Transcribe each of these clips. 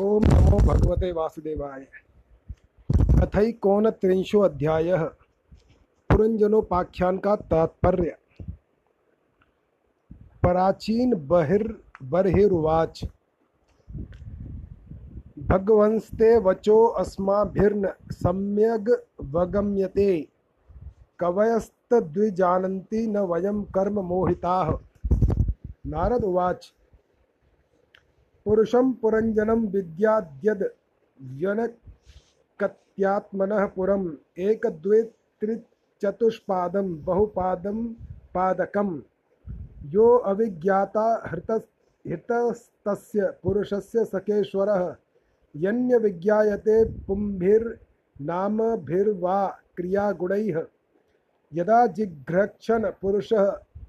ओम नमो भगवते वासुदेवाय। अथैकोनत्रिंशो अध्यायः? पुरंजनोपाख्यान का तात्पर्य। पराचीन बहिर् बर्हिरुवाच। भगवंस्ते वचो अस्माभिर्न सम्यग् वगम्यते। कवयस्तद्विजानन्ति न वयं कर्म मोहिताः। नारद उवाच पुरुषं पुरञ्जनं विद्याद्यद् व्यनकत्यात्मनः पुरम् एकद्वित्रिचतुष्पादं बहुपादं पादकं यो अविज्ञाता हृत हृतस्तस्य पुरुषस्य सखेश्वरः यन्यविज्ञायते पुंभिर्नामभिर्वा क्रियागुणैः। यदा जिघ्रक्षन् पुरुषः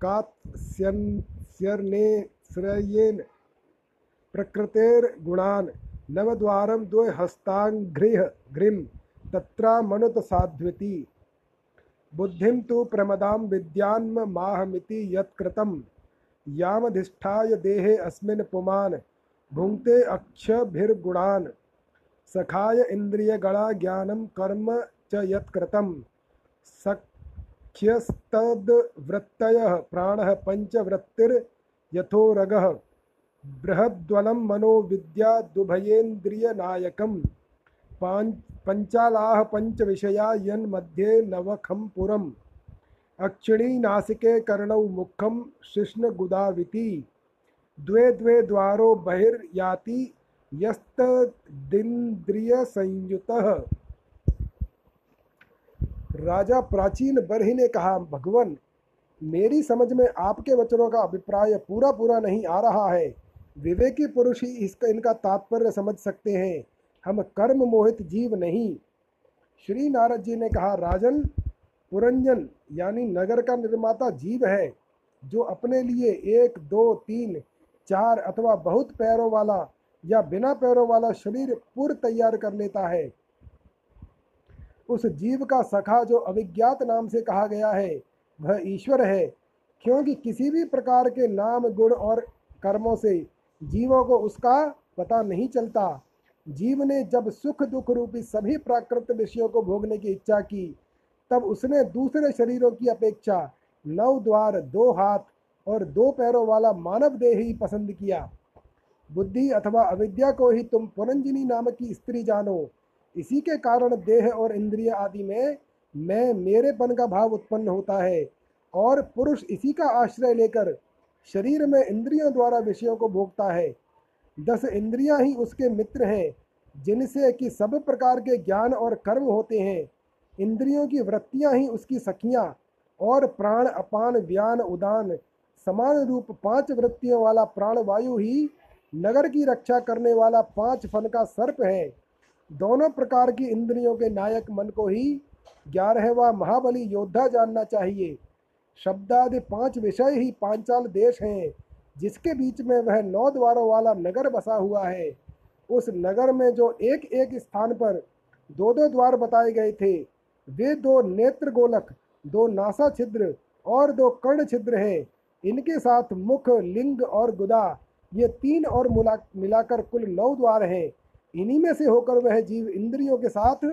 कात्स्यन्स्यर्ने श्रयेन प्रकृतेर्गुणान् नवद्वारं द्वहस्ताङ्घ्रिः घ्रिं तत्रामनुत साध्विति बुद्धिं तु प्रमदां विद्यान्ममाहमिति यत्कृतं। यामधिष्ठाय देहे अस्मिन् पुमान्, भुङ्क्ते अक्षभिर्गुणान्। सखाय इन्द्रियगणा ज्ञानं कर्म च यत्कृतं। सख्यस्तद्वृत्तयः प्राणः पञ्चवृत्तिर्यथोरगः बृहद्वलं मनोविद्यादुभयेन्द्रियनायकं पाञ् पञ्चालाः पञ्चविषया यन्मध्ये नवखं पुरम् अक्षिणी नासिके कर्णौ मुखं शिष्णगुदाविति। द्वे द्वे द्वारो बहिर्याति यस्तदिन्द्रियसंयुतः। राजा प्राचीन बरही ने कहा, भगवान, मेरी समझ में आपके वचनों का अभिप्राय पूरा पूरा नहीं आ रहा है। विवेकी पुरुष ही इसका, इनका तात्पर्य समझ सकते हैं। हम कर्म मोहित जीव नहीं। श्री नारद जी ने कहा, राजन, पुरंजन, यानी नगर का निर्माता जीव है, जो अपने लिए एक, दो, तीन, चार अथवा बहुत पैरों वाला या बिना पैरों वाला शरीर पूर्व तैयार कर लेता है। उस जीव का सखा, जो अविज्ञात नाम से कहा गया है, वह ईश्वर है, क्योंकि किसी भी प्रकार के नाम, गुण और कर्मों से जीवों को उसका पता नहीं चलता। जीव ने जब सुख दुख रूपी सभी प्राकृत विषयों को भोगने की इच्छा की, तब उसने दूसरे शरीरों की अपेक्षा नौ द्वार, दो हाथ और दो पैरों वाला मानव देह ही पसंद किया। बुद्धि अथवा अविद्या को ही तुम पुरंजनी नाम की स्त्री जानो। इसी के कारण देह और इंद्रिय आदि में मैं मेरेपन का भाव उत्पन्न होता है और पुरुष इसी का आश्रय लेकर शरीर में इंद्रियों द्वारा विषयों को भोगता है। दस इंद्रियाँ ही उसके मित्र हैं, जिनसे कि सब प्रकार के ज्ञान और कर्म होते हैं। इंद्रियों की वृत्तियाँ ही उसकी सखियाँ, और प्राण, अपान, व्यान, उदान, समान रूप पाँच वृत्तियों वाला प्राणवायु ही नगर की रक्षा करने वाला पाँच फन का सर्प है। दोनों प्रकार की इंद्रियों के नायक मन को ही ग्यारहवा महाबली योद्धा जानना चाहिए। शब्दादि पाँच विषय ही पांचाल देश हैं, जिसके बीच में वह नौ द्वारों वाला नगर बसा हुआ है। उस नगर में जो एक एक स्थान पर दो दो द्वार बताए गए थे, वे दो नेत्र गोलक दो नासा छिद्र और दो कर्ण छिद्र हैं। इनके साथ मुख, लिंग और गुदा, ये तीन और मुला, मिलाकर कुल नौ द्वार हैं। इन्हीं में से होकर वह जीव इंद्रियों के साथ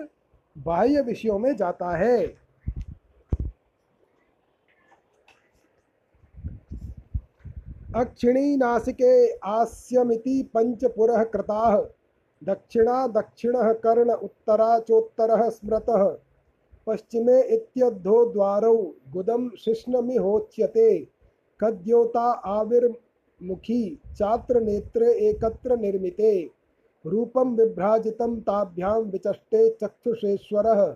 बाह्य विषयों में जाता है। अक्षिणी नासिके आस्यमिति पंचपुरः कृताः। दक्षिणा दक्षिणः कर्ण उत्तरा चोत्तरः स्मृतः। पश्चिमे इत्यद्धो द्वारौ गुदम शिष्णमिहोच्यते। कद्योता आविर्मुखी चात्र नेत्रे एकत्र निर्मिते। रूपम विभ्राजितं ताभ्यां विचष्टे चक्षुषेश्वरः।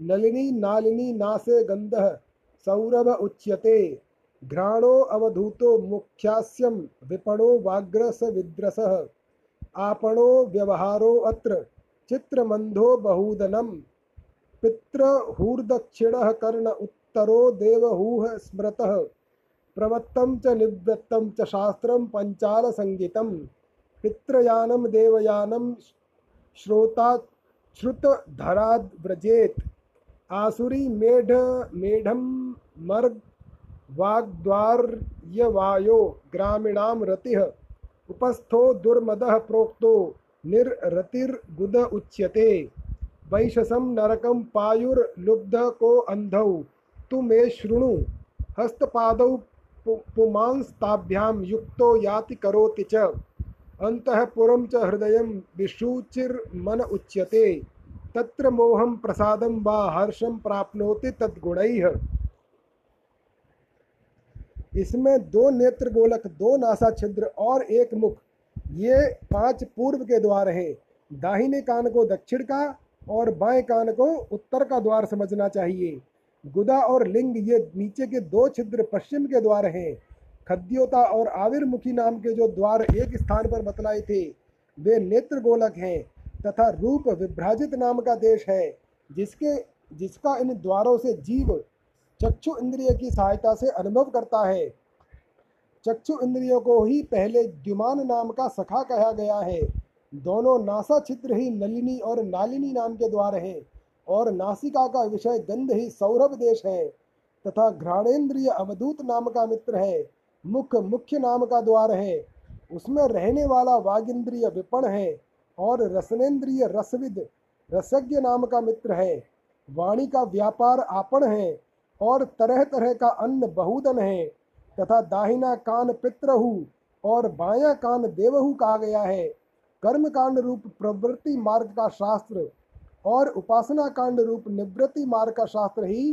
नलिनी नालिनी नासे गन्धः। सौरभ उच्यते। घ्राणो अवधूतो मुख्यास्यम विपणो वाग्रस विद्रसः, आपणो व्यवहारो अत्र चित्रमंधो बहुदनम पितृहूर्दक्षिणः कर्ण उत्तरो देवहूह स्मृत, प्रवत्तं च निवृत्तं च शास्त्रं पंचाल संगीतम पितृयानं देवयानं श्रोता श्रुतधराद् व्रजेत आसुरी मेढ मेढम मर्ग वाग्द्वार्यवायो ग्रामीणां रतिः। उपस्थो दुर्मदः प्रोक्तो निर्रतिर्गुद उच्यते। वैशसं नरकं पायुर्लुब्ध को अंधौ। तु मे शृणु। हस्तपादौ पुमांस्ताभ्यां युक्तो याति करोति च। अंतःपुरं च हृदयं उच्यते। तत्र मोहं प्रसादं वा हर्षं प्राप्नोति तद्गुणैः। इसमें दो नेत्र गोलक, दो नासा छिद्र और एक मुख। ये पाँच पूर्व के द्वार हैं। दाहिने कान को दक्षिण का और बाएँ कान को उत्तर का द्वार समझना चाहिए। गुदा और लिंग ये नीचे के दो छिद्र पश्चिम के द्वार हैं। खद्योता और आविर्मुखी नाम के जो द्वार एक स्थान पर बतलाए थे, वे नेत्र गोलक हैं तथा रूप विभ्राजित नाम का देश है, जिसके, जिसका इन द्वारों से जीव चक्षु इंद्रिय की सहायता से अनुभव करता है। चक्षु इंद्रियों को ही पहले द्युमान नाम का सखा कहा गया है। दोनों नासा छिद्र ही नलिनी और नालिनी नाम के द्वार हैं और नासिका का विषय गंध ही सौरभ देश है तथा घ्राणेन्द्रिय अवधूत नाम का मित्र है, मुख मुख्य नाम का द्वार है। उसमें रहने वाला वागिंद्रिय विपण है और रसनेन्द्रिय रसविद रसज्ञ नाम का मित्र है। वाणी का व्यापार आपण है और तरह तरह का अन्न बहुदन है, तथा दाहिना कान पितृहु और बाया कान देवहु कहा गया है। कर्म कांड रूप प्रवृत्ति मार्ग का शास्त्र और उपासना कांड रूप निवृत्ति मार्ग का शास्त्र ही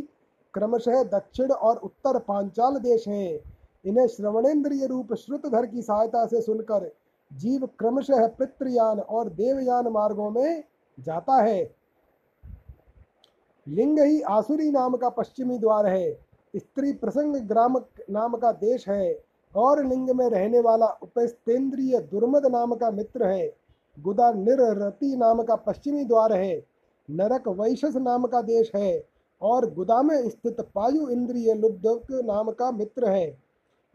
क्रमशः दक्षिण और उत्तर पांचाल देश हैं। इन्हें श्रवणेन्द्रिय रूप श्रुतधर की सहायता से सुनकर जीव क्रमशः पितृयान और देवयान मार्गों में जाता है। लिंग ही आसुरी नाम का पश्चिमी द्वार है। स्त्री प्रसंग ग्राम नाम का देश है और लिंग में रहने वाला उपस्तेंद्रिय दुर्मद नाम का मित्र है। गुदा निररति नाम का पश्चिमी द्वार है। नरक वैशस नाम का देश है और गुदा में स्थित पायु इंद्रिय लुब्धक नाम का मित्र है।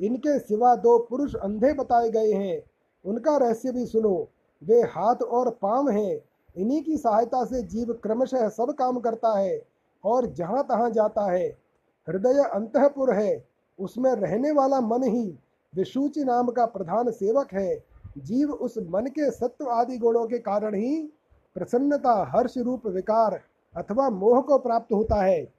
इनके सिवा दो पुरुष अंधे बताए गए हैं। उनका रहस्य भी सुनो। वे हाथ और पाँव हैं। इन्हीं की सहायता से जीव क्रमशः सब काम करता है और जहाँ तहाँ जाता है। हृदय अंतपुर है। उसमें रहने वाला मन ही विशुचि नाम का प्रधान सेवक है। जीव उस मन के सत्व आदि गुणों के कारण ही प्रसन्नता, हर्ष रूप, विकार अथवा मोह को प्राप्त होता है।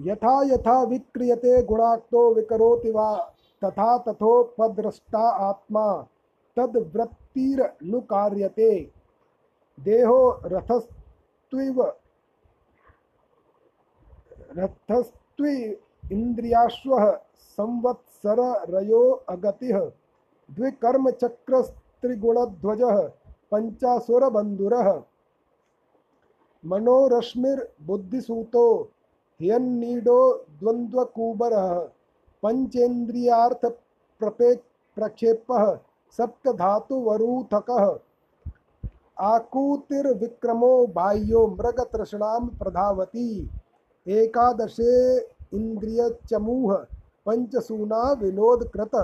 यथा यथा विक्रियते गुणाक्तो विकरोति वा तथा तथोपद्रष्टा आत्मा। तद्वृत्तिर्नुकार्यते देहो रथस्त्विव रथस्त्वि इंद्रियाश्व संवत्सर संवत्सररयो अगतिः। द्विकर्मचक्रस्त्रिगुणध्वजः पञ्चासुरबन्धुरः। मनोरश्मिर्बुद्धिसूतो ह्यन्नीडो द्वन्द्वकूबरः। पञ्चेन्द्रियार्थप्रपे प्रक्षेपः सप्तधातुवरूथकः। आकूतिर्विक्रमो बाह्यो मृगतृष्णां प्रधावती। एकादशे इंद्रियचमूह पंचसूना विनोद कृत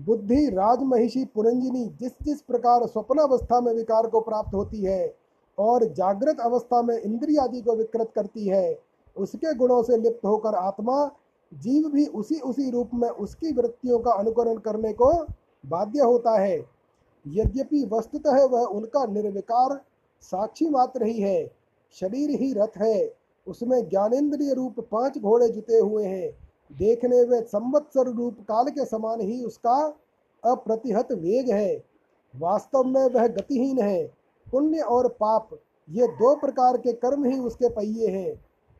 बुद्धि राजमहिषी पुरंजिनी जिस जिस प्रकार स्वप्न अवस्था में विकार को प्राप्त होती है और जागृत अवस्था में इंद्रिय आदि को विकृत करती है, उसके गुणों से लिप्त होकर आत्मा जीव भी उसी उसी रूप में उसकी वृत्तियों का अनुकरण करने को बाध्य होता है। यद्यपि वस्तुतः वह उनका निर्विकार साक्षी मात्र ही है, शरीर ही रथ है, उसमें ज्ञानेन्द्रिय रूप पाँच घोड़े जुटे हुए हैं, देखने में संवत्सर रूप काल के समान ही उसका अप्रतिहत वेग है। वास्तव में वह गतिहीन है, पुण्य और पाप, ये दो प्रकार के कर्म ही उसके पहिए हैं,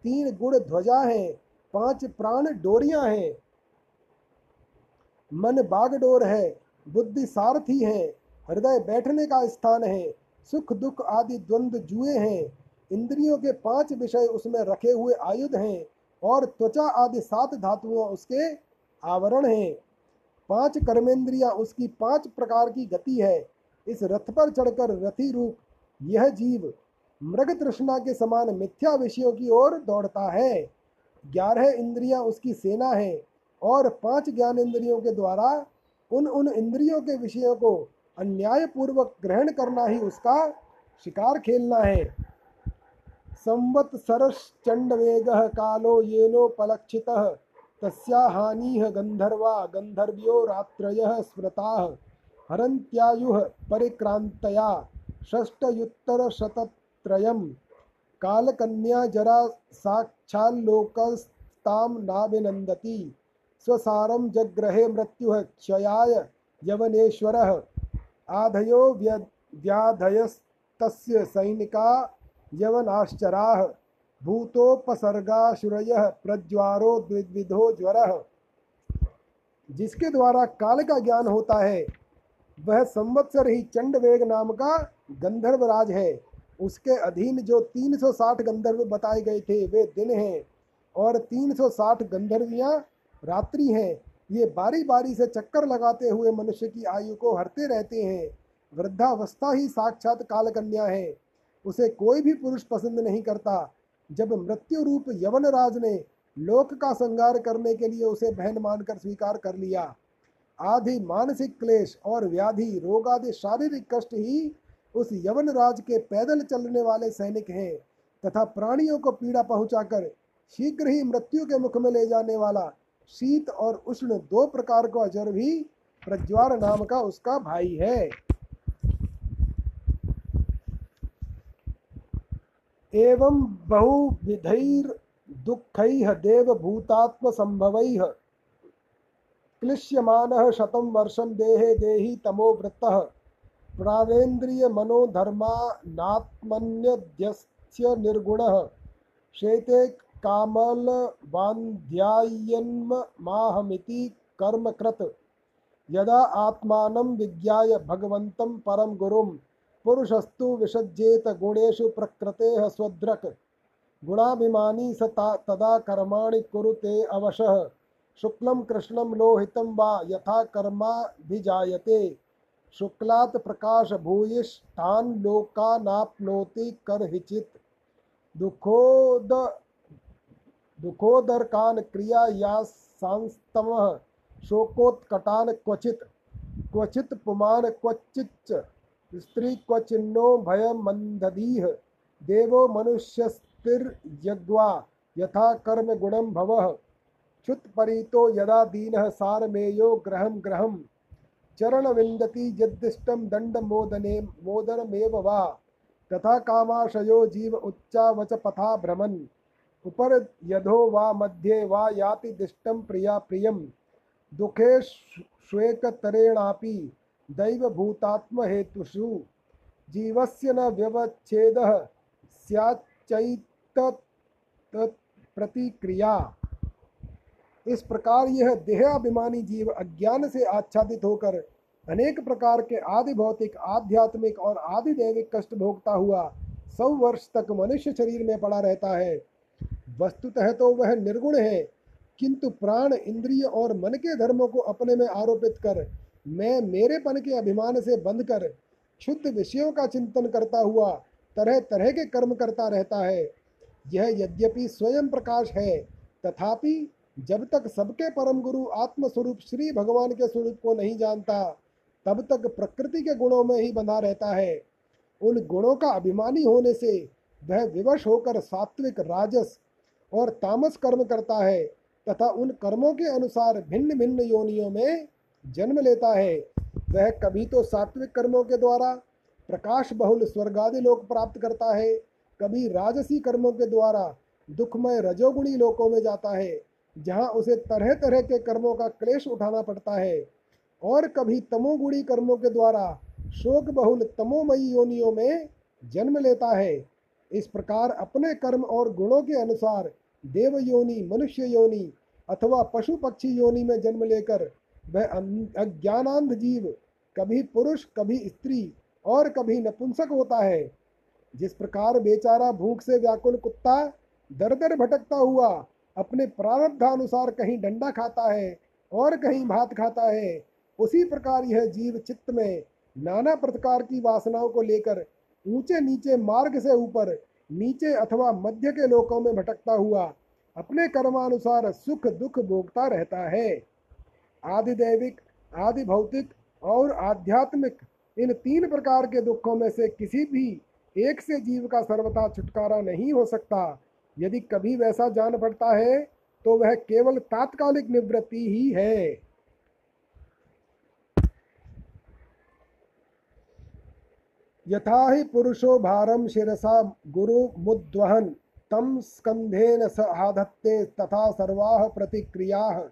तीन गुण ध्वजा हैं पाँच प्राण डोरियाँ हैं। मन बागडोर है, बुद्धि सारथी है, हृदय बैठने का स्थान है, सुख दुख आदि द्वंद्व जुए हैं। इंद्रियों के पाँच विषय उसमें रखे हुए आयुध हैं और त्वचा आदि सात धातुओं उसके आवरण हैं। पाँच कर्मेंद्रियाँ उसकी पाँच प्रकार की गति है। इस रथ पर चढ़कर रथी रूप, यह जीव मृग तृष्णा के समान मिथ्या विषयों की ओर दौड़ता है। ग्यारह इंद्रियाँ उसकी सेना है और पाँच ज्ञान इंद्रियों के द्वारा उन उन इंद्रियों के विषयों को अन्यायपूर्वक ग्रहण करना ही उसका शिकार खेलना है। संवत्सरश्चंड वेग कालो येनोपलक्षित तस्या हानिः गन्धर्वा गन्धर्व्यो रात्रयः स्मृताः, हरन्त्यायुः परिक्रान्तया षष्टयुत्तरशतत्रयं कालकन्या जरा साक्षाल्लोकस्तां नाभिनन्दति। स्वसारम जग्रहे मृत्यु क्षयाय यवनेश्वरः। आधयो व्य, व्याधयस्तस्य सैनिका यवनाश्चराः। भूतोपसर्गाशुरयः प्रज्वारो द्विविधो ज्वरः। जिसके द्वारा काल का ज्ञान होता है, वह संवत्सर ही चंडवेग नाम का गंधर्वराज है। उसके अधीन जो 360 गंधर्व बताए गए थे, वे दिन हैं और 360 गंधर्वियाँ रात्रि हैं। ये बारी बारी से चक्कर लगाते हुए मनुष्य की आयु को हरते रहते हैं। वृद्धावस्था ही साक्षात कालकन्या है। उसे कोई भी पुरुष पसंद नहीं करता। जब मृत्यु रूप यवन राज ने लोक का संगार करने के लिए उसे बहन मानकर स्वीकार कर लिया। आदि मानसिक क्लेश और व्याधि रोग आदि शारीरिक कष्ट ही उस यवन राज के पैदल चलने वाले सैनिक हैं तथा प्राणियों को पीड़ा पहुंचाकर शीघ्र ही मृत्यु के मुख में ले जाने वाला शीत और उष्ण दो प्रकार का अजर भी प्रज्वार नाम का उसका भाई है। एवं बहुविधैर्दुःखैः देवभूतात्मसम्भवैः क्लिश्यमानः शतं वर्षं देहे देहि तमोवृत्तः प्राणेन्द्रियमनोधर्मानात्मन्यद्यस्य निर्गुणः। शेते कामलवान्ध्यायन्माहमिति कर्मकृत्। यदा आत्मानं विज्ञाय भगवन्तं परं गुरुं, पुरुषस्तु विसज्जेत गुणेषु प्रकृतेः स्वदृक् गुणाभिमानी स तदा कर्माणि कुरुते अवशः। शुक्लं, कृष्णं, लोहितं वा यथा कर्माभिजायते। शुक्लात् प्रकाशभूयिष्ठान् लोकानाप्नोति करहिचित् दुःखोद दुःखोदरकान् क्रिया या सांस्तमः शोकोत्कटान् क्वचित्। क्वचित् पुमान् क्वचिच्च। स्त्री क्वचिन्नो भय भयमन्दधीः। देवो मनुष्यस्तिर्यग्वा यथा कर्म गुणं भवः। क्षुत्परीतो यदा दीनः सारमेयो ग्रहं ग्रहं चरणविन्दति यद्दिष्टं दण्डमोदने मोदनमेव वा। तथा कामाशयो जीव उच्चावच पथा भ्रमन्। उपर यधो वा मध्ये वा याति दिष्टं प्रिया प्रियं। दुखे श्वेकतरेणापि दैवभूतात्महेतुषु। जीवस्य न व्यवच्छेदः प्रतिक्रिया। इस प्रकार यह देहाभिमानी जीव अज्ञान से आच्छादित होकर अनेक प्रकार के आदि भौतिक, आध्यात्मिक और आदि दैविक कष्ट भोगता हुआ सौ वर्ष तक मनुष्य शरीर में पड़ा रहता है। वस्तुतः तो वह निर्गुण है, किंतु प्राण इंद्रिय और मन के धर्मों को अपने में आरोपित कर मैं मेरेपन के अभिमान से बंध कर क्षुद्ध विषयों का चिंतन करता हुआ तरह तरह के कर्म करता रहता है। यह यद्यपि स्वयं प्रकाश है, तथापि जब तक सबके परम गुरु आत्मस्वरूप श्री भगवान के स्वरूप को नहीं जानता, तब तक प्रकृति के गुणों में ही बंधा रहता है। उन गुणों का अभिमानी होने से वह विवश होकर सात्विक, राजस और तामस कर्म करता है तथा उन कर्मों के अनुसार भिन्न भिन्न योनियों में जन्म लेता है। वह कभी तो सात्विक कर्मों के द्वारा प्रकाश बहुल स्वर्गादि लोक प्राप्त करता है, कभी राजसी कर्मों के द्वारा दुखमय रजोगुणी लोकों में जाता है। जहाँ उसे तरह तरह के कर्मों का क्लेश उठाना पड़ता है। और कभी तमोगुणी कर्मों के द्वारा शोक बहुल तमोमयी योनियों में जन्म लेता है। इस प्रकार अपने कर्म और गुणों के अनुसार देव योनि मनुष्य योनि अथवा पशु पक्षी योनि में जन्म लेकर वह अज्ञानांध जीव कभी पुरुष, कभी स्त्री और कभी नपुंसक होता है। जिस प्रकार बेचारा भूख से व्याकुल कुत्ता दर दर भटकता हुआ अपने प्रारब्धानुसार कहीं डंडा खाता है और कहीं भात खाता है, उसी प्रकार यह जीव चित्त में नाना प्रकार की वासनाओं को लेकर ऊँचे नीचे मार्ग से ऊपर, नीचे अथवा मध्य के लोकों में भटकता हुआ, अपने कर्मानुसार सुख दुख भोगता रहता है। आदि दैविक आदि भौतिक और आध्यात्मिक, इन तीन प्रकार के दुखों में से किसी भी एक से जीव का सर्वथा छुटकारा नहीं हो सकता। यदि कभी वैसा जान पड़ता है तो वह केवल तात्कालिक निवृत्ति ही है। यथा ही पुरुषो भारम शिरसा गुरु मुद्वहन तम स्कंधेन आधत्ते तथा सर्वा प्रतिक्रियाः,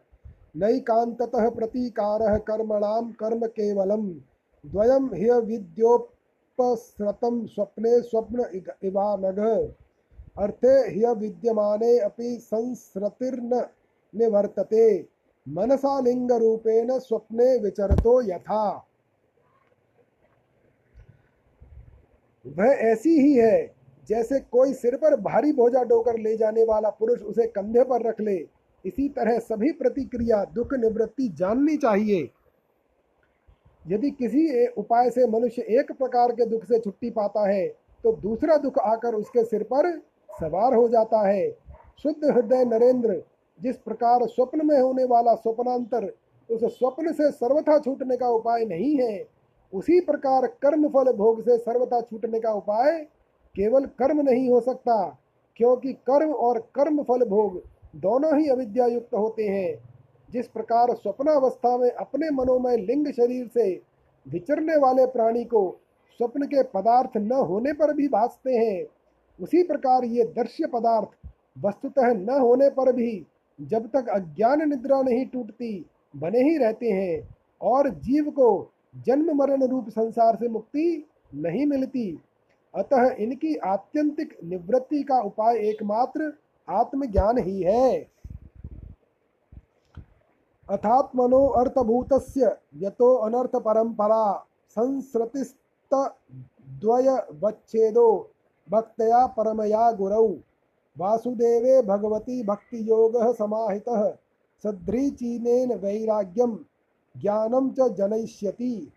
नैकान्ततः प्रतीकारः कर्मणां कर्म केवलम, द्वयं ह्य विद्योपसृतं स्वप्ने स्वप्न इवा इवानघ। अर्थे ह्य विद्यमाने अपि संसृतिर्न निवर्तते। मनसा लिंग रूपेण स्वप्ने विचरतो यथा। वह ऐसी ही है, जैसे कोई सिर पर भारी बोझा डोकर ले जाने वाला पुरुष उसे कंधे पर रख ले। इसी तरह सभी प्रतिक्रिया, दुख, निवृत्ति जाननी चाहिए। यदि किसी उपाय से मनुष्य एक प्रकार के दुख से छुट्टी पाता है तो दूसरा दुख आकर उसके सिर पर सवार हो जाता है। शुद्ध हृदय नरेंद्र, जिस प्रकार स्वप्न में होने वाला स्वप्नांतर, उस स्वप्न से सर्वथा छूटने का उपाय नहीं है, उसी प्रकार कर्म फल भोग से सर्वथा छूटने का उपाय केवल कर्म नहीं हो सकता, क्योंकि कर्म और कर्म फल भोग दोनों ही अविद्या युक्त होते हैं। जिस प्रकार स्वप्नावस्था में अपने मनोमय लिंग शरीर से विचरने वाले प्राणी को स्वप्न के पदार्थ न होने पर भी भासते हैं उसी प्रकार ये दृश्य पदार्थ वस्तुतः न होने पर भी जब तक अज्ञान निद्रा नहीं टूटती, बने ही रहते हैं और जीव को जन्म मरण रूप संसार से मुक्ति नहीं मिलती। अतः इनकी आत्यंतिक निवृत्ति का उपाय एकमात्र आत्मज्ञान ही है। अथात्मनो अर्थभूत यतो अनर्थ परंपरा संस्कृतिस्त वच्छेदो भक्तया परमया गुरौ। वासुदेवे भगवती भक्ति योग समाहितः। सद्रीचीनेन वैराग्यम ज्ञानम च जनयिष्यति।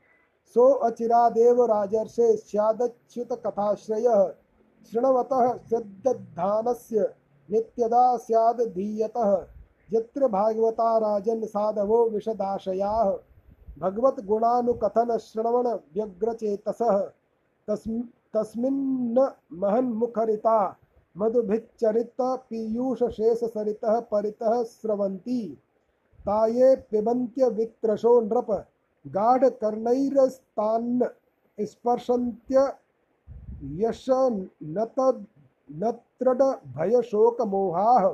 सो अचिरादेव राजर्षे स्यादच्युत कथाश्रय शृण्वतः श्रद्धानस्य नित्यदा स्याद धीयतः। यत्र भागवता राजन साधवो विशदाशयाः भगवत गुणानुकथन श्रवण व्यग्रचेतसः। तस्म तस्मिन्न महन्मुखरिता, मधुभिच्चरित पीयूष शेष सरितः परितः स्रवन्ती। ताये पिबंत्य वित्रशो नृप गाढ़ कर्णैरस्तान्न स्पर्शन्त्य यश नत नत्रड भय शोक मोहाह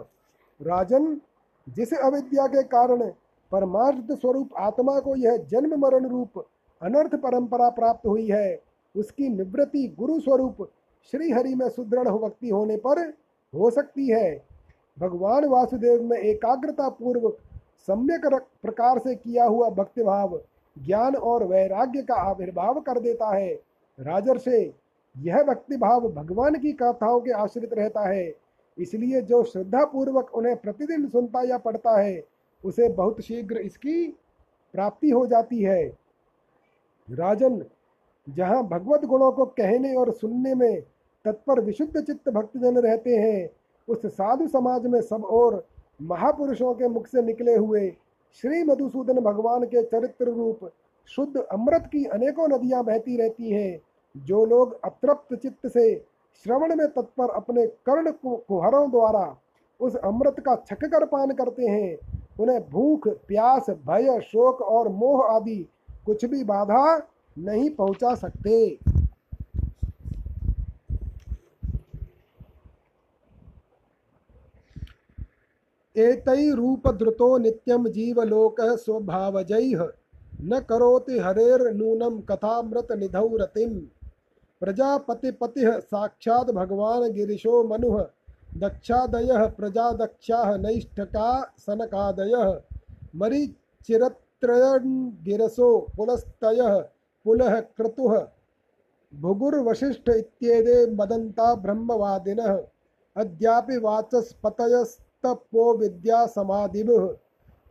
राजन, जिस अविद्या के कारण परमार्थ स्वरूप आत्मा को यह जन्म मरण रूप अनर्थ परंपरा प्राप्त हुई है उसकी निवृत्ति गुरु स्वरूप श्री हरि में सुदृढ़ भक्ति होने पर हो सकती है। भगवान वासुदेव में एकाग्रता पूर्वक सम्यक प्रकार से किया हुआ भक्तिभाव, ज्ञान और वैराग्य का आविर्भाव कर देता है। राजर्षे, यह भक्तिभाव भगवान की कथाओं के आश्रित रहता है। इसलिए जो श्रद्धा पूर्वक उन्हें प्रतिदिन सुनता या पढ़ता है, उसे बहुत शीघ्र इसकी प्राप्ति हो जाती है। राजन जहाँ भगवत गुणों को कहने और सुनने में तत्पर विशुद्ध चित्त भक्तजन रहते हैं, उस साधु समाज में सब और महापुरुषों के मुख से निकले हुए श्री मधुसूदन भगवान के चरित्र रूप शुद्ध अमृत की अनेकों नदियाँ बहती रहती हैं, जो लोग अतृप्त चित्त से श्रवण में तत्पर अपने कर्ण कुहरों द्वारा उस अमृत का छक कर पान करते हैं। उन्हें भूख, प्यास, भय, शोक और मोह आदि कुछ भी बाधा नहीं पहुँचा सकते। एतैरूपधृतो नित्यं जीवलोकः स्वभावजैः। न करोति हरेर्नूनं कथामृतनिधौ रतिं प्रजापतिपतिः साक्षात् भगवान् गिरिशो मनुः। दक्षादयः प्रजादक्षाः नैष्ठका सनकादयः। मरीचिरत्रयन्गिरसो पुलस्तयः। पुलः क्रतुः। भुगुर्वशिष्ठ इत्येते मदन्ता ब्रह्मवादिनः। अद्यापि वाचस्पतयस् तपो विद्या समाधिभुः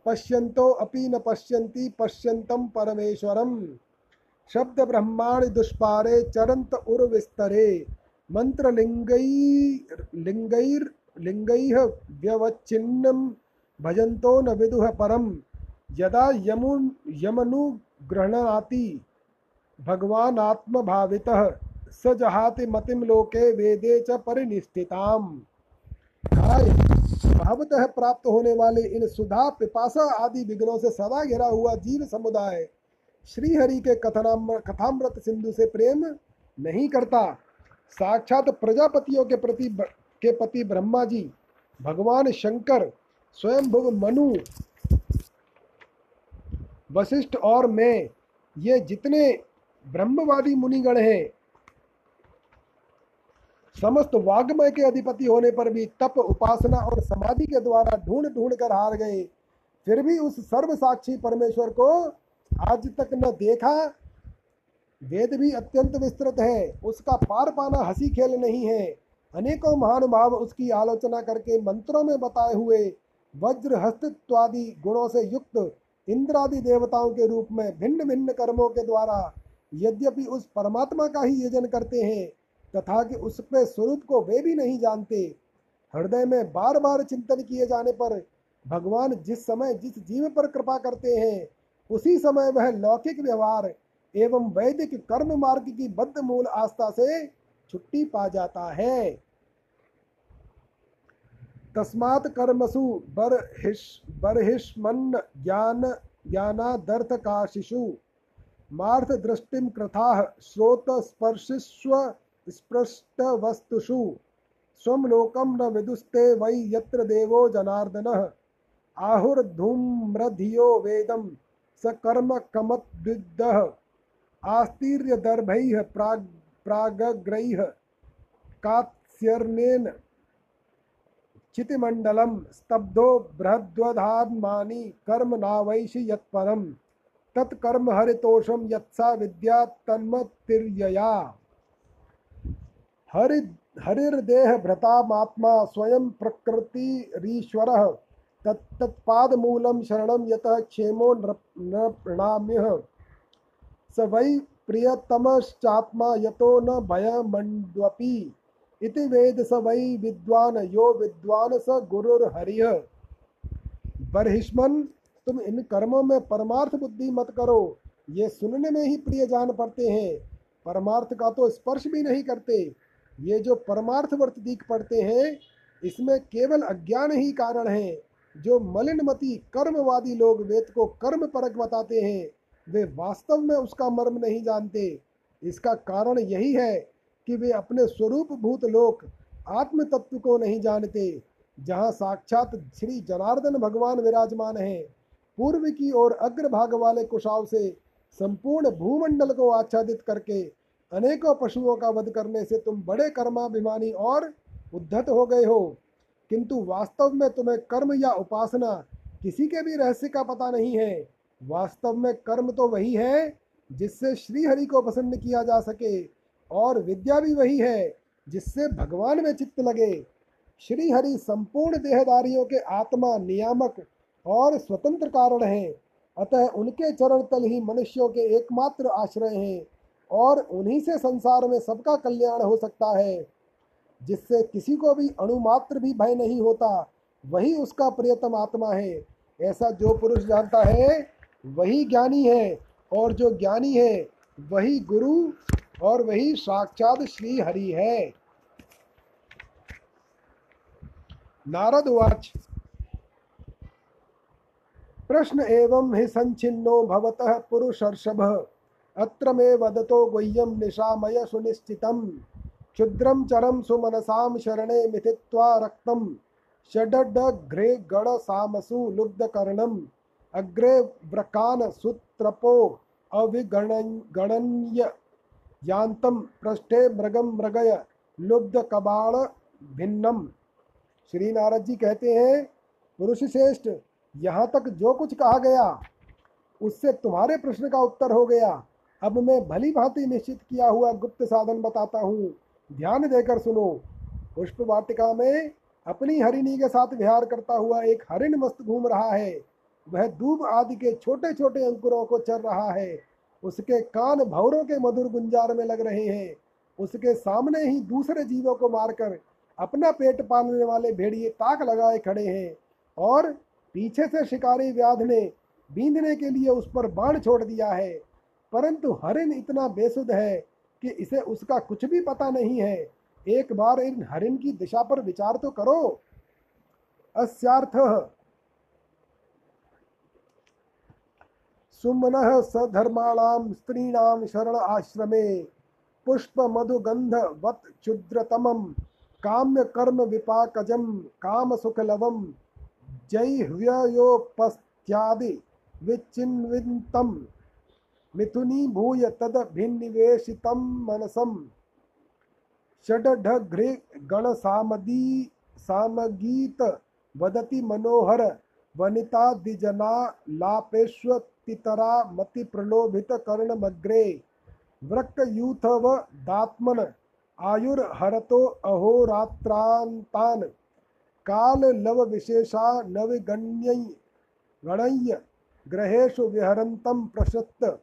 पश्यन्तो अपि न पश्यन्ति, पश्यन्तं परमेश्वरम्। शब्द ब्रह्माणि दुष्पारे चरन्त उर्विस्तरे मंत्रलिंगैर् लिंगैर् लिंगैः व्यवच्छिन्नं भजन्तो न विदुः परम। यदा यमुन यमनुगृह्णाति भगवान आत्मभावितः स जहाति मतिम लोके वेदे च परिनिष्ठिताम्। भावतः प्राप्त होने वाले इन सुधा, पिपासा आदि विघ्नों से सदा घिरा हुआ जीव समुदाय श्रीहरि के कथनाम कथामृत सिंधु से प्रेम नहीं करता। साक्षात प्रजापतियों के प्रति के पति ब्रह्मा जी, भगवान शंकर स्वयं मनु, वशिष्ठ और मैं, ये जितने ब्रह्मवादी मुनिगण हैं। समस्त वाग्मय के अधिपति होने पर भी तप, उपासना और समाधि के द्वारा ढूंढ ढूंढ कर हार गए। फिर भी उस सर्व साक्षी परमेश्वर को आज तक न देखा। वेद भी अत्यंत विस्तृत है। उसका पार पाना हँसी खेल नहीं है। अनेकों महानुभाव उसकी आलोचना करके मंत्रों में बताए हुए वज्र हस्तित्वादि गुणों से युक्त इंद्रादि देवताओं के रूप में भिन्न भिन्न कर्मों के द्वारा यद्यपि उस परमात्मा का ही यजन करते हैं, तथा कि उसके स्वरूप को वे भी नहीं जानते। हृदय में बार बार चिंतन किए जाने पर भगवान जिस समय जिस जीव पर कृपा करते हैं, उसी समय वह लौकिक व्यवहार एवं वैदिक कर्म मार्ग की बद्ध मूल आस्था से छुट्टी पा जाता है। तस्मात् कर्मसु बरहिष बरहिष्मन्न ज्ञान ज्ञानादर्थ का शिशु। मार्थ दृष्टिम कृथा श्रोत स्पर्शिस्व स्पृष्ट वस्तुषु स्वम लोकम न विदुस्ते वै यत्र देवो जनार्दन। आहुर्धूम्रधियो वेदम स कर्म कमद्विद आस्तीर्य दर्भैः प्राग, प्रागग्रैः कात्स्यर्नेन चितिमण्डलं स्तब्धो बृहद्वधात्मानि कर्म नावैषि यत्परम्। तत्कर्म हरितोषम यत्सा विद्या तन्मतिर्यया। हरि हरिर्देह भ्रतामात्मा स्वयं प्रकृतिरीश्वर तत्तत्पादमूलं शरण यत क्षेमो न प्रणाम्यः। स वै प्रियतमश्चात्मा यतो न भयमण्ड्वपि, इति वेद स वै विद्वान यो विद्वान स गुरुर्हरिः। बर्हिष्मन तुम इन कर्मों में परमार्थ बुद्धि मत करो। ये सुनने में ही प्रिय जान पड़ते हैं। परमार्थ का तो स्पर्श भी नहीं करते। ये जो परमार्थ वर्त दिख पड़ते हैं, इसमें केवल अज्ञान ही कारण है। जो मलिनमती, कर्मवादी लोग वेद को कर्म परक बताते हैं, वे वास्तव में उसका मर्म नहीं जानते। इसका कारण यही है कि वे अपने स्वरूप भूत लोक आत्म तत्व को नहीं जानते, जहाँ साक्षात श्री जनार्दन भगवान विराजमान है। पूर्व की ओर अग्र भाग वाले कुशाव से संपूर्ण भूमंडल को आच्छादित करके अनेकों पशुओं का वध करने से तुम बड़े कर्माभिमानी और उद्धत हो गए हो। किंतु वास्तव में तुम्हें कर्म या उपासना किसी के भी रहस्य का पता नहीं है। वास्तव में कर्म तो वही है जिससे श्री हरि को प्रसन्न किया जा सके और विद्या भी वही है जिससे भगवान में चित्त लगे। श्री हरि संपूर्ण देहदारियों के आत्मा नियामक और स्वतंत्र कारण हैं। अतः उनके चरण तल ही मनुष्यों के एकमात्र आश्रय हैं और उन्हीं से संसार में सबका कल्याण हो सकता है। जिससे किसी को भी अणुमात्र भी भय नहीं होता, वही उसका प्रियतम आत्मा है। ऐसा जो पुरुष जानता है, वही ज्ञानी है और जो ज्ञानी है, वही गुरु और वही साक्षात श्री हरि है। नारद वाच। प्रश्न एवं ही संचिन्नो भवतः पुरुषर्षभ। अत्र मे वदतो गुह्यं निशामय सुनिश्चितं क्षुद्रं चरं सुमनसां शरणे मिथित्वा रक्तं षडडघ्रे गणसामसु लुब्धकर्णम्। अग्रे व्रकान सुत्रपो अविगणन्य यान्तं पृष्ठे मृगम मृगय लुब्ध कबाड़ भिन्नम श्री नारद जी कहते हैं पुरुष श्रेष्ठ यहाँ तक जो कुछ कहा गया, उससे तुम्हारे प्रश्न का उत्तर हो गया। अब मैं भली भांति निश्चित किया हुआ गुप्त साधन बताता हूँ। ध्यान देकर सुनो। पुष्प वाटिका में अपनी हरिणी के साथ विहार करता हुआ एक हरिण मस्त घूम रहा है। वह दूब आदि के छोटे छोटे अंकुरों को चर रहा है। उसके कान भौरों के मधुर गुंजार में लग रहे हैं। उसके सामने ही दूसरे जीवों को मारकर अपना पेट पालने वाले भेड़िए ताक लगाए खड़े हैं और पीछे से शिकारी व्याध ने बींदने के लिए उस पर बाण छोड़ दिया है। परंतु हरिण इतना बेसुध है कि इसे उसका कुछ भी पता नहीं है। एक बार इन हरिण की दिशा पर विचार तो करो। अस्यार्थः सुमनः सधर्माणां स्त्रीणां शरण आश्रमे पुष्पमधुगन्धवत् क्षुद्रतमं काम्यकर्म विपाकजं कामसुखलवं जैह्व्ययोपस्थ्यादि विचिन्वितं मिथुनीभूय तदभिनिवेशितं मनसं। षडढघ्रे सामगीत वदति मनोहर वनिता द्विजना लापेष्वतितरा मति प्रलोभित कर्णमग्रे वृक्कयूथव दात्मन आयुर्हरतो अहोरात्रान्तान्। काल लव विशेषा नविगण्य गणय्य ग्रहेशु विहरन्तं प्रशस्त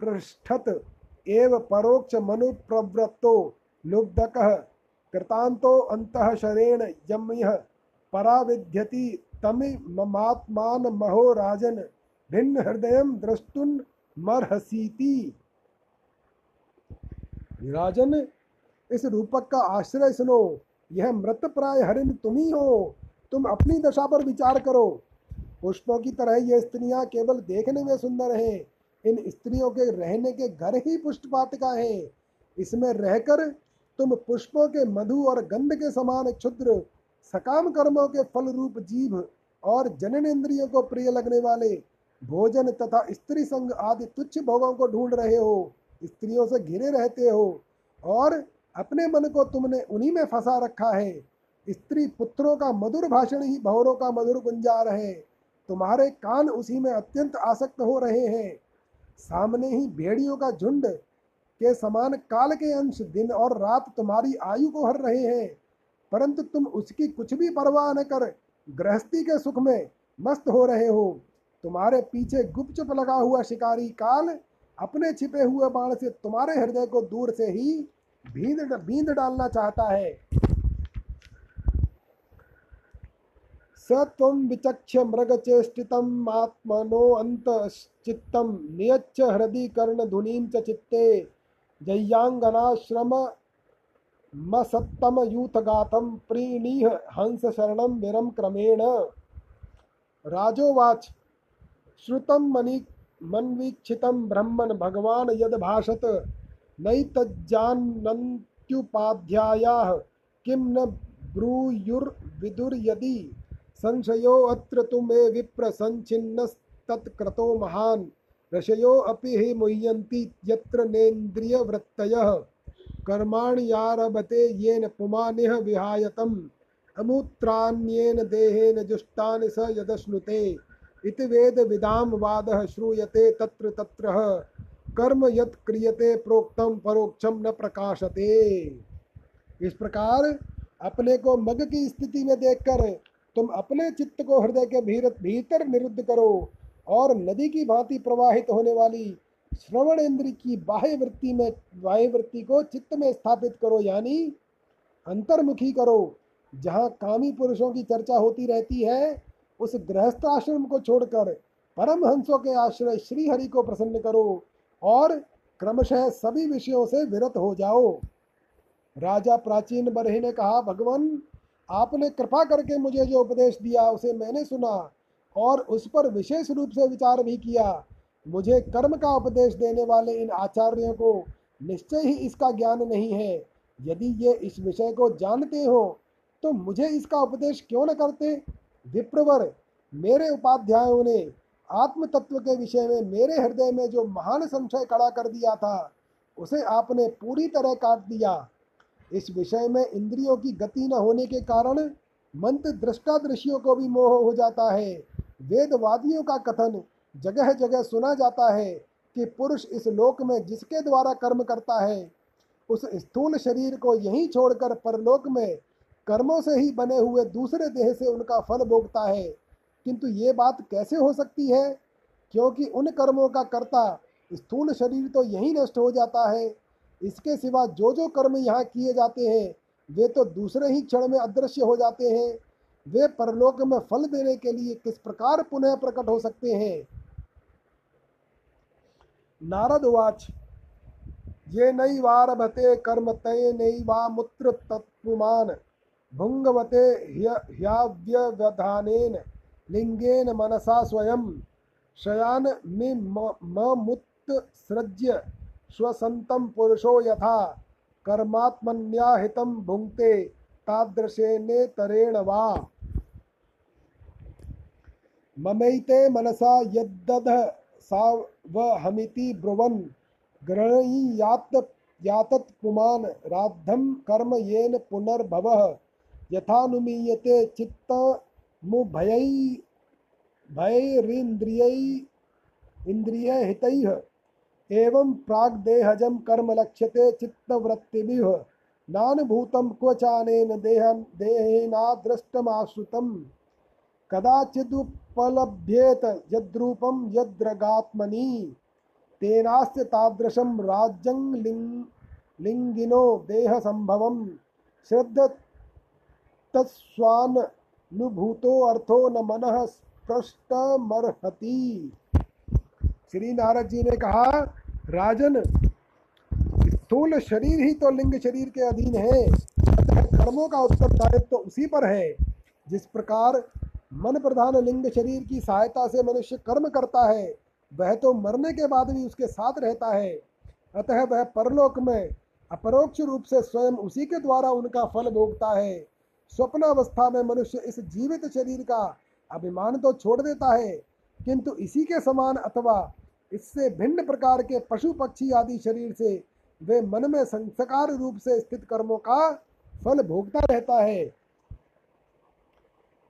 पृष्ठत एव परोक्ष मनुप्रवृत्तो लुब्धकः, कृतान्तो अन्तः शरेण यम्यः पराविध्यति तमि ममात्मान महो राजन भिन्न हृदय द्रष्टुन मरहसीति। राजन, इस रूपक का आश्रय सुनो। यह मृत प्राय हरिण तुम ही हो। तुम अपनी दशा पर विचार करो। पुष्पों की तरह ये स्त्रियाँ केवल देखने में सुंदर हैं। इन स्त्रियों के रहने के घर ही पुष्टपातिका है। इसमें रहकर तुम पुष्पों के मधु और गंध के समान क्षुद्र, सकाम कर्मों के फल रूप जीव और जनन इंद्रियों को प्रिय लगने वाले, भोजन तथा स्त्री संग आदि तुच्छ भोगों को ढूंढ रहे हो। स्त्रियों से घिरे रहते हो और अपने मन को तुमने उन्हीं में फंसा रखा है। स्त्री पुत्रों का मधुर भाषण ही भवरों का मधुर गुंजार है। तुम्हारे कान उसी में अत्यंत आसक्त हो रहे हैं। सामने ही भेड़ियों का झुंड के समान काल के अंश दिन और रात तुम्हारी आयु को हर रहे हैं। परंतु तुम उसकी कुछ भी परवाह न कर, गृहस्थी के सुख में मस्त हो रहे हो। तुम्हारे पीछे गुपचुप लगा हुआ शिकारी काल अपने छिपे हुए बाण से तुम्हारे हृदय को दूर से ही भींद भींद डालना चाहता है। स त्वं विचक्ष्य मृगचेष्टितम् आत्मनो अन्तश्चित्तं नियच्छ हृदि कर्णधुनीं च चित्ते जय्याङ्गनाश्रम मसत्तमयूथगाथं प्रीणीह हंसशरणं विरम क्रमेण। राजोवाच, श्रुतं मनि मन्वीक्षितं ब्रह्मन् भगवान् यद्भाषत। नैतज्जानन्त्युपाध्यायाः किं न ब्रूयुर्विदुर्यदि? संशयोऽत्र तु मे विप्र सञ्छिन्नस्तत्क्रतो महान्। ऋषयो अपि हि मुह्यन्ति यत्र नेन्द्रियवृत्तयः। कर्माण्यारभते येन पुमानिह विहायतम्। अमूत्रान्येन देहेन जुष्टानि स यदश्नुते। इति वेदविदां वादः श्रूयते तत्र तत्र। कर्म यत क्रियते प्रोक्तम परोक्षम न प्रकाशते। इस प्रकार अपने को मग की स्थिति में देखकर तुम अपने चित्त को हृदय के भीतर निरुद्ध करो और नदी की भांति प्रवाहित होने वाली श्रवण इंद्र की बाह्य वृत्ति में बाह्य वृत्ति को चित्त में स्थापित करो, यानी अंतर्मुखी करो। जहाँ कामी पुरुषों की चर्चा होती रहती है, उस गृहस्थ आश्रम को छोड़कर परम हंसों के आश्रय श्री हरि को प्रसन्न करो। और क्रमशः सभी विषयों से विरत हो जाओ। राजा प्राचीन बरहे ने कहा, भगवान, आपने कृपा करके मुझे जो उपदेश दिया, उसे मैंने सुना और उस पर विशेष रूप से विचार भी किया। मुझे कर्म का उपदेश देने वाले इन आचार्यों को निश्चय ही इसका ज्ञान नहीं है। यदि ये इस विषय को जानते हो तो मुझे इसका उपदेश क्यों न करते? विप्रवर, मेरे उपाध्यायों ने आत्म तत्व के विषय में मेरे हृदय में जो महान संशय खड़ा कर दिया था, उसे आपने पूरी तरह काट दिया। इस विषय में इंद्रियों की गति न होने के कारण मंत्र दृष्टा दृश्यों को भी मोह हो जाता है। वेदवादियों का कथन जगह जगह सुना जाता है कि पुरुष इस लोक में जिसके द्वारा कर्म करता है, उस स्थूल शरीर को यहीं छोड़कर परलोक में कर्मों से ही बने हुए दूसरे देह से उनका फल भोगता है। किंतु ये बात कैसे हो सकती है? क्योंकि उन कर्मों का कर्ता स्थूल शरीर तो यहीं नष्ट हो जाता है। इसके सिवा जो जो कर्म यहाँ किए जाते हैं, वे तो दूसरे ही क्षण में अदृश्य हो जाते हैं। वे परलोक में फल देने के लिए किस प्रकार पुनः प्रकट हो सकते हैं? नारद वाच, ये नैवारभते कर्म तय नई वा नैवामुत्र तत्पुमान भुङ्गवते ह्याव्यवधानेन। लिङ्गेन मनसा स्वयं। शयान में ममुत्सृज्य स्वसन्तं पुरुषो यथा। कर्मात्मन्याहितं भुङ्क्ते। तादृशेनेतरेण वा। ममैते मनसा यद्दध सावहमिति ब्रुवन्। गृह्णीयात् यातत् पुमान्। राद्धं कर्म येन पुनर्भवः। यथानुमीयते चित्तमुभयै भयैरिन्द्रियै, इन्द्रियहितैः, एवं प्राग्देहजं कर्म लक्ष्यते चित्तवृत्तिभिः। नानुभूतं क्व चानेन देह देहेनादृष्टमाश्रितं कदाचिदुपलभ्येत यद्रूपं यद्रगात्मनि। तेनास्य तादृशं राज्यं लिङ् लिङ्गिनो देहसम्भवं श्रद्ध तत्स्वानुभूतो अर्थो न मनः स्पष्टमर्हति। श्री नारद जी ने कहा, राजन, स्थूल शरीर ही तो लिंग शरीर के अधीन है, अतः कर्मों का उत्तरदायित्व तो उसी पर है, जिस प्रकार मन प्रधान लिंग शरीर की सहायता से मनुष्य कर्म करता है, वह तो मरने के बाद भी उसके साथ रहता है। अतः वह परलोक में अपरोक्ष रूप से स्वयं उसी के द्वारा उनका फल भोगता है। स्वप्न अवस्था में मनुष्य इस जीवित शरीर का अभिमान तो छोड़ देता है, किंतु इसी के समान अथवा इससे भिन्न प्रकार के पशु पक्षी आदि शरीर से वे मन में संस्कार रूप से स्थित कर्मों का फल भोगता रहता है।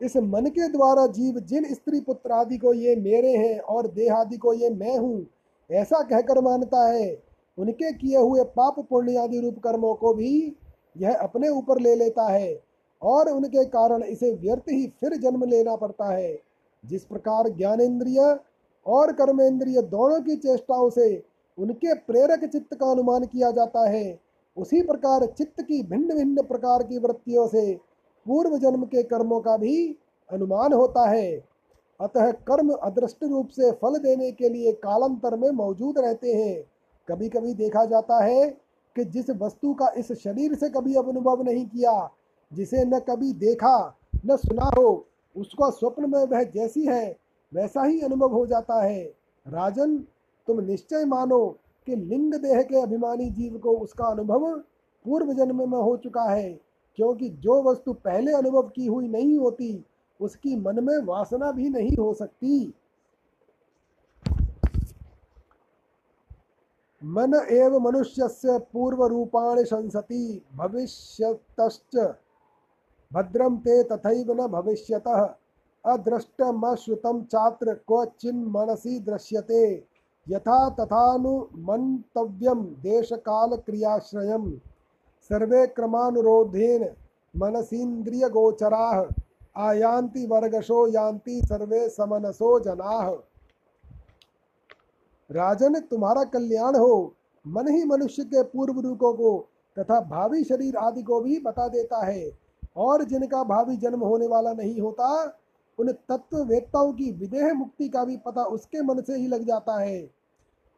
इस मन के द्वारा जीव जिन स्त्री पुत्र आदि को ये मेरे हैं और देह आदि को ये मैं हूँ, ऐसा कहकर मानता है, उनके किए हुए पाप पुण्य आदि रूप कर्मों को भी यह अपने ऊपर ले लेता है। और उनके कारण इसे व्यर्थ ही फिर जन्म लेना पड़ता है। जिस प्रकार ज्ञानेन्द्रिय और कर्मेंद्रिय दोनों की चेष्टाओं से उनके प्रेरक चित्त का अनुमान किया जाता है, उसी प्रकार चित्त की भिन्न भिन्न प्रकार की वृत्तियों से पूर्व जन्म के कर्मों का भी अनुमान होता है। अतः कर्म अदृष्ट रूप से फल देने के लिए कालांतर में मौजूद रहते हैं। कभी कभी देखा जाता है कि जिस वस्तु का इस शरीर से कभी अनुभव नहीं किया जिसे न कभी देखा, न सुना हो, उसका स्वप्न में वह जैसी है, वैसा ही अनुभव हो जाता है। राजन, तुम निश्चय मानो कि लिंग देह के अभिमानी जीव को उसका अनुभव पूर्व जन्म में हो चुका है, क्योंकि जो वस्तु पहले अनुभव की हुई नहीं होती, उसकी मन में वासना भी नहीं हो सकती। मन एव मनुष्यस्य पूर्व रूपाणि शंसति भविष्यतश्च भद्रम ते तथैव न भविष्यतः। अदृष्टमश्रुतं चात्र क्वचिन् मनसि दृश्यते। यथा तथानुमन्तव्यं देशकालक्रियाश्रयम् सर्वे क्रमानुरोधेन मनसीन्द्रियगोचराः। आयान्ति वर्गशो यान्ति सर्वे समनसो जनाः। राजन, तुम्हारा कल्याण हो। मन ही मनुष्य के पूर्व रूपों को तथा भावी शरीर आदि को भी बता देता है। और जिनका भावी जन्म होने वाला नहीं होता, उन तत्व वेत्ताओं की विदेह मुक्ति का भी पता उसके मन से ही लग जाता है।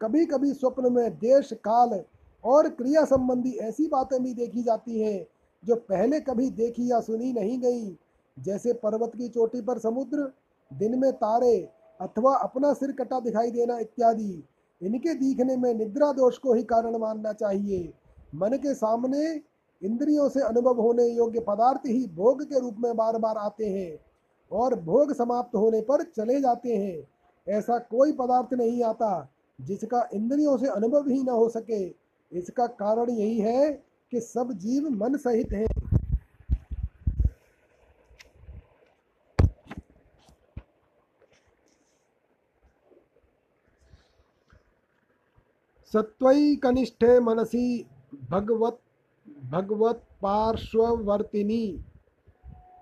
कभी कभी स्वप्न में देश, काल और क्रिया संबंधी ऐसी बातें भी देखी जाती हैं, जो पहले कभी देखी या सुनी नहीं गई। जैसे पर्वत की चोटी पर समुद्र, दिन में तारे अथवा अपना सिर कटा दिखाई देना इत्यादि। इनके दिखने में निद्रा दोष को ही कारण मानना चाहिए। मन के सामने इंद्रियों से अनुभव होने योग्य पदार्थ ही भोग के रूप में बार बार आते हैं और भोग समाप्त होने पर चले जाते हैं। ऐसा कोई पदार्थ नहीं आता जिसका इंद्रियों से अनुभव ही न हो सके। इसका कारण यही है कि सब जीव मन सहित हैं। सत्वैकनिष्ठे मनसी भगवत भगवत पार्श्ववर्तिनी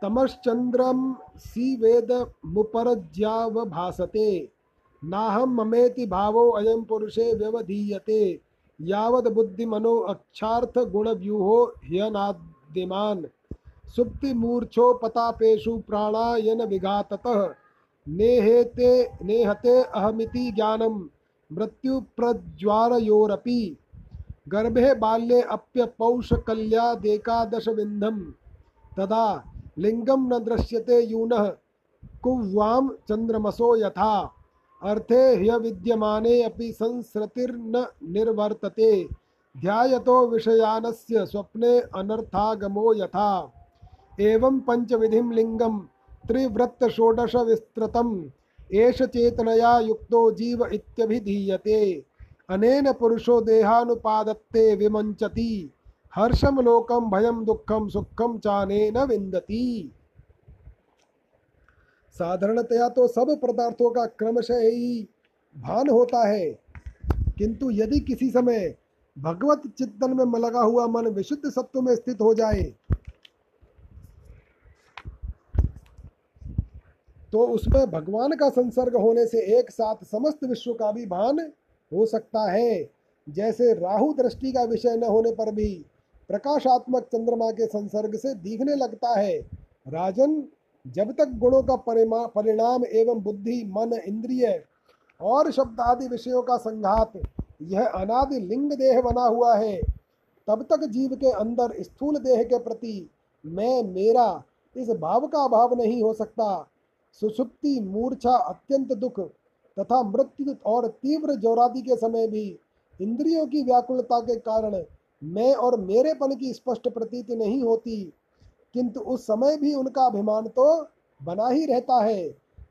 तमश्चंद्रम सी वेद मुपरज्यावभासते नाहम ममेति भावो अयम पुरुषे व्यवधीयते। यावद बुद्धि मनो अक्षार्थ गुण व्यूहो ह्यनादिमान सुप्ति मूर्छो पतापेशु प्राणायन विघाततः। नेहेते नेहते अहमिति ज्ञानम मृत्यु प्रज्वारयोरपि गर्भे बाल्ये अप्य पौषकल्यादेकादश विंधम तदा लिंगम न दृश्यते यूनः कुव्वाम चंद्रमसो यथा। अर्थे ह्य विद्यमाने अपि संसृतिर्न निर्वर्तते। ध्यायतो विषयानस्य स्वप्ने अनर्थागमो यथा। एवं पंचविधिं लिंगम त्रिवृत्त षोडश विस्तृतम एष चेतनया युक्तो जीव इत्यभिधीयते। अनेन पुरुषो देहानुपादत्ते विमंचति हर्षम लोकम भयम दुखम सुखम चाने न विंदती साधारणतया तो सब पदार्थों का क्रमशः ही भान होता है। किंतु यदि किसी समय भगवत चिंतन में लगा हुआ मन विशुद्ध सत्व में स्थित हो जाए तो उसमें भगवान का संसर्ग होने से एक साथ समस्त विश्व का भी भान हो सकता है। जैसे राहु दृष्टि का विषय न होने पर भी प्रकाशात्मक चंद्रमा के संसर्ग से दिखने लगता है। राजन, जब तक गुणों का परिणाम एवं बुद्धि, मन, इंद्रिय और शब्द आदि विषयों का संघात, यह अनादि लिंग देह बना हुआ है। तब तक जीव के अंदर स्थूल देह के प्रति मैं, मेरा इस भाव का अभाव नहीं हो सकता। सुसुप्ति मूर्छा, अत्यंत दुख तथा मृत्यु और तीव्र जोरादि के समय भी इंद्रियों की व्याकुलता के कारण मैं और मेरेपन की स्पष्ट प्रतीति नहीं होती। किंतु उस समय भी उनका अभिमान तो बना ही रहता है।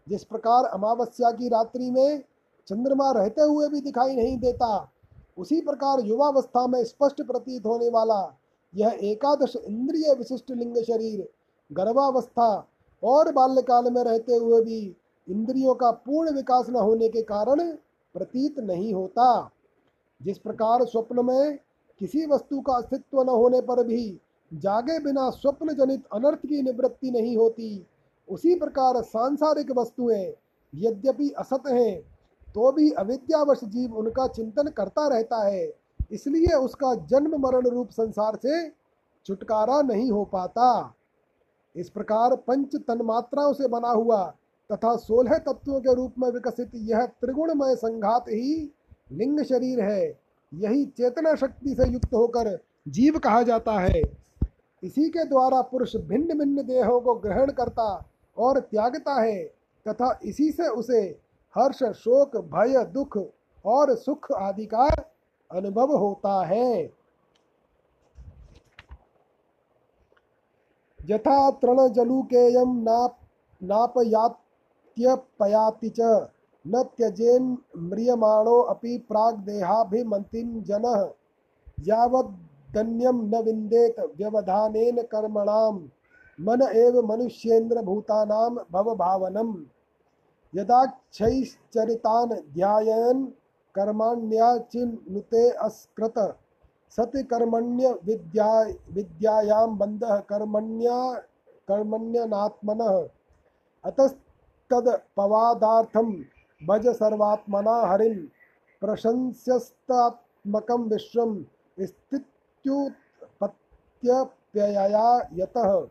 जिस प्रकार अमावस्या की रात्रि में चंद्रमा रहते हुए भी दिखाई नहीं देता, उसी प्रकार युवावस्था में स्पष्ट प्रतीत होने वाला यह एकादश इंद्रिय विशिष्ट लिंग शरीर, गर्भावस्था और बाल्यकाल में रहते हुए भी इंद्रियों का पूर्ण विकास न होने के कारण प्रतीत नहीं होता। जिस प्रकार स्वप्न में किसी वस्तु का अस्तित्व न होने पर भी जागे बिना स्वप्न जनित अनर्थ की निवृत्ति नहीं होती, उसी प्रकार सांसारिक वस्तुएँ यद्यपि असत हैं तो भी अविद्यावश जीव उनका चिंतन करता रहता है, इसलिए उसका जन्म मरण रूप संसार से छुटकारा नहीं हो पाता। इस प्रकार पंच तन्मात्राओं से बना हुआ तथा सोलह तत्वों के रूप में विकसित यह त्रिगुणमय संघात ही लिंग शरीर है। यही चेतना शक्ति से युक्त होकर जीव कहा जाता है। इसी के द्वारा पुरुष भिन्न भिन्न देहों को ग्रहण करता और त्यागता है तथा इसी से उसे हर्ष, शोक, भय, दुख और सुख आदि का अनुभव होता है। यथा तृणजलुकेयं नाप नापयात्यपयाति च। न त्यजेन म्रियमाणो अपि प्राग्देहाभिमन्तिं जनः। यावद्गण्यं न विन्देत व्यवधानेन कर्मणां। मन एव मनुष्येन्द्र भूतानां भवभावनम्। यदाक्षैश्चरितान् ध्यायन् कर्माण्याचिनुते अस्कृत। सतिकर्मण्य विद्या विद्यायां बन्धः कर्मण्या कर्मण्यनात्मनः। अतस्तदपवादार्थं भज सर्वात्मना हरिं। प्रशंस्यस्तात्मकं विश्वं स्थित्युत्पत्त्यप्यया यतः।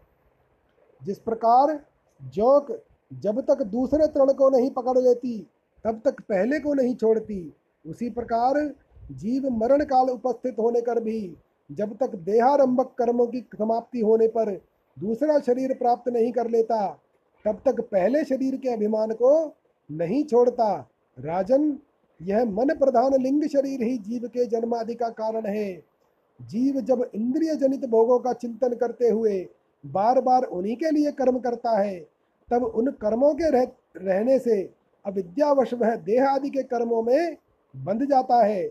जिस प्रकार जोक जब तक दूसरे तृण को नहीं पकड़ लेती, तब तक पहले को नहीं छोड़ती, उसी प्रकार जीव मरण काल उपस्थित होने कर भी, जब तक देहारंभक कर्मों की समाप्ति होने पर दूसरा शरीर प्राप्त नहीं कर लेता तब तक पहले शरीर के अभिमान को नहीं छोड़ता। राजन यह मन प्रधान लिंग शरीर ही जीव के जन्मादि का कारण है। जीव जब इंद्रिय जनित भोगों का चिंतन करते हुए बार बार उन्हीं के लिए कर्म करता है तब उन कर्मों के रह, रहने से अविद्यावश वह देह आदि के कर्मों में बंध जाता है।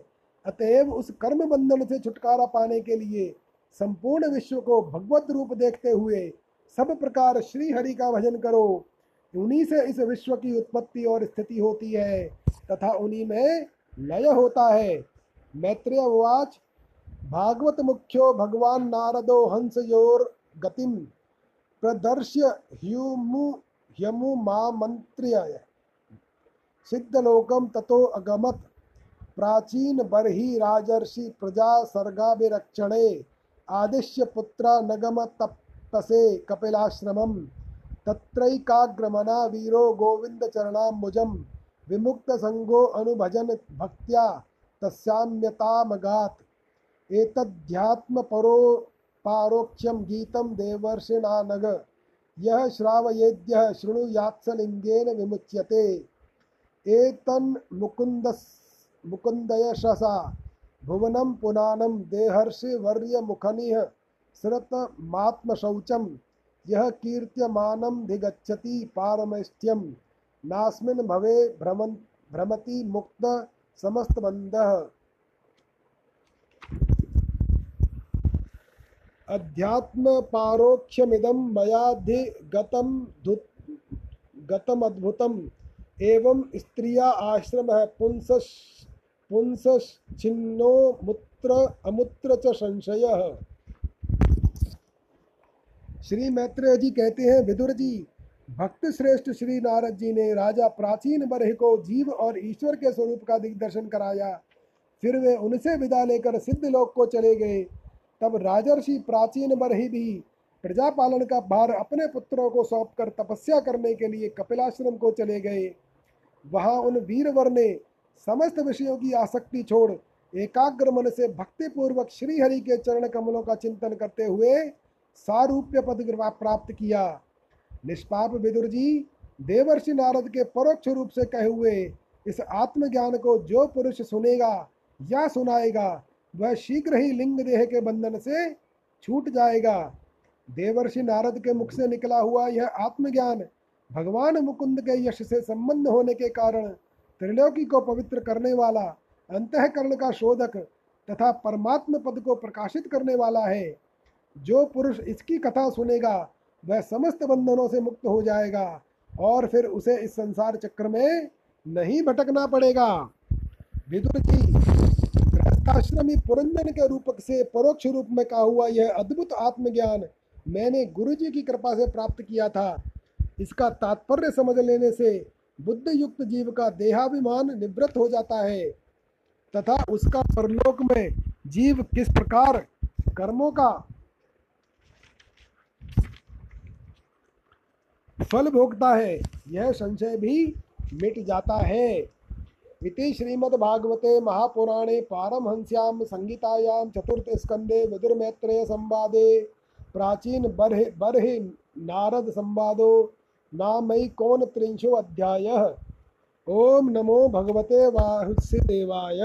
अतएव उस कर्म बंधन से छुटकारा पाने के लिए संपूर्ण विश्व को भगवत रूप देखते हुए सब प्रकार श्री हरि का भजन करो। उन्हीं से इस विश्व की उत्पत्ति और स्थिति होती है, तथा उन्हीं में लय होता है। मैत्रेय उवाच भागवत मुख्यो भगवान नारदो हंस योर गतिम, प्रदर्श्य ह्युमु ह्यमु मा मंत्र्य। सिद्धलोकम ततो अगमत, प्राचीन बर्ही राजर्षि प्रजा सर्गाभिरक्षणे, आदिश्य पुत्र नगम तप्तसे कपिलाश्रमम तत्रैकाग्रमना वीरो गोविंद चरणाम्बुजम विमुक्त संगो अनुभजन भक्त्या तस्याम्यतामगात एतध्यात्म परो पारोक्ष्यम गीतम देवर्षिणानग यह श्रावयेद्यः शृणुयात्सलिंगेन विमुच्यते। एतन् मुकुंद मुकुन्दयशसा, भुवनं पुनानं देहर्षि वर्य मुखनिः श्रुतमात्मशौचं यः कीर्त्यमानं धिगच्छति पारमेष्ठ्यं नास्मिन् भवे भ्रमन्, भ्रमति मुक्त समस्तबन्धः। अध्यात्म पारोक्षमिदं मयाधिगतं गतमद्भुतम्, एवं स्त्रिया आश्रमः पुंसस् पुंसश्चिन्नो मुत्र, अमुत्र च संशयः। श्री मैत्रेय जी कहते हैं, विदुर जी, भक्त श्रेष्ठ श्री नारद जी ने राजा प्राचीन बरह को जीव और ईश्वर के स्वरूप का दिग्दर्शन कराया। फिर वे उनसे विदा लेकर सिद्ध लोक को चले गए। तब राजर्षि प्राचीन बरही भी प्रजा पालन का भार अपने पुत्रों को सौंपकर तपस्या करने के लिए कपिलाश्रम को चले गए। वहाँ उन वीरवर ने समस्त विषयों की आसक्ति छोड़ एकाग्र मन से भक्तिपूर्वक श्रीहरि के चरण कमलों का चिंतन करते हुए सारूप्य पद प्राप्त किया। निष्पाप विदुर जी, देवर्षि नारद के परोक्ष रूप से कहे हुए इस आत्मज्ञान को जो पुरुष सुनेगा या सुनाएगा, वह शीघ्र ही लिंग देह के बंधन से छूट जाएगा। देवर्षि नारद के मुख से निकला हुआ यह आत्मज्ञान भगवान मुकुंद के यश से संबंध होने के कारण त्रिलोकी को पवित्र करने वाला, अंतकरण का शोधक तथा परमात्म पद को प्रकाशित करने वाला है। जो पुरुष इसकी कथा सुनेगा, वह समस्त बंधनों से मुक्त हो जाएगा और फिर उसे इस संसार चक्र में नहीं भटकना पड़ेगा। विदुर जी, गृहस्थाश्रमी पुरंजन के रूपक से परोक्ष रूप में कहा हुआ यह अद्भुत आत्मज्ञान मैंने गुरु जी की कृपा से प्राप्त किया था। इसका तात्पर्य समझ लेने से बुद्ध युक्त जीव का देहाभिमान निवृत्त हो जाता है तथा उसका परलोक में जीव किस प्रकार कर्मों का फल भोगता है, यह संशय भी मिट जाता है। इति श्रीमद्भागवते महापुराणे पारमहंस्याम पारमहंस्यां संहितायां चतुर्थस्कन्धे विदुरमैत्रेय संवादे। प्राचीन बर्हि बर्हि नारद संवादो नामैकोन त्रिंशो अध्याय ओम नमो भगवते वाहुस्य देवाय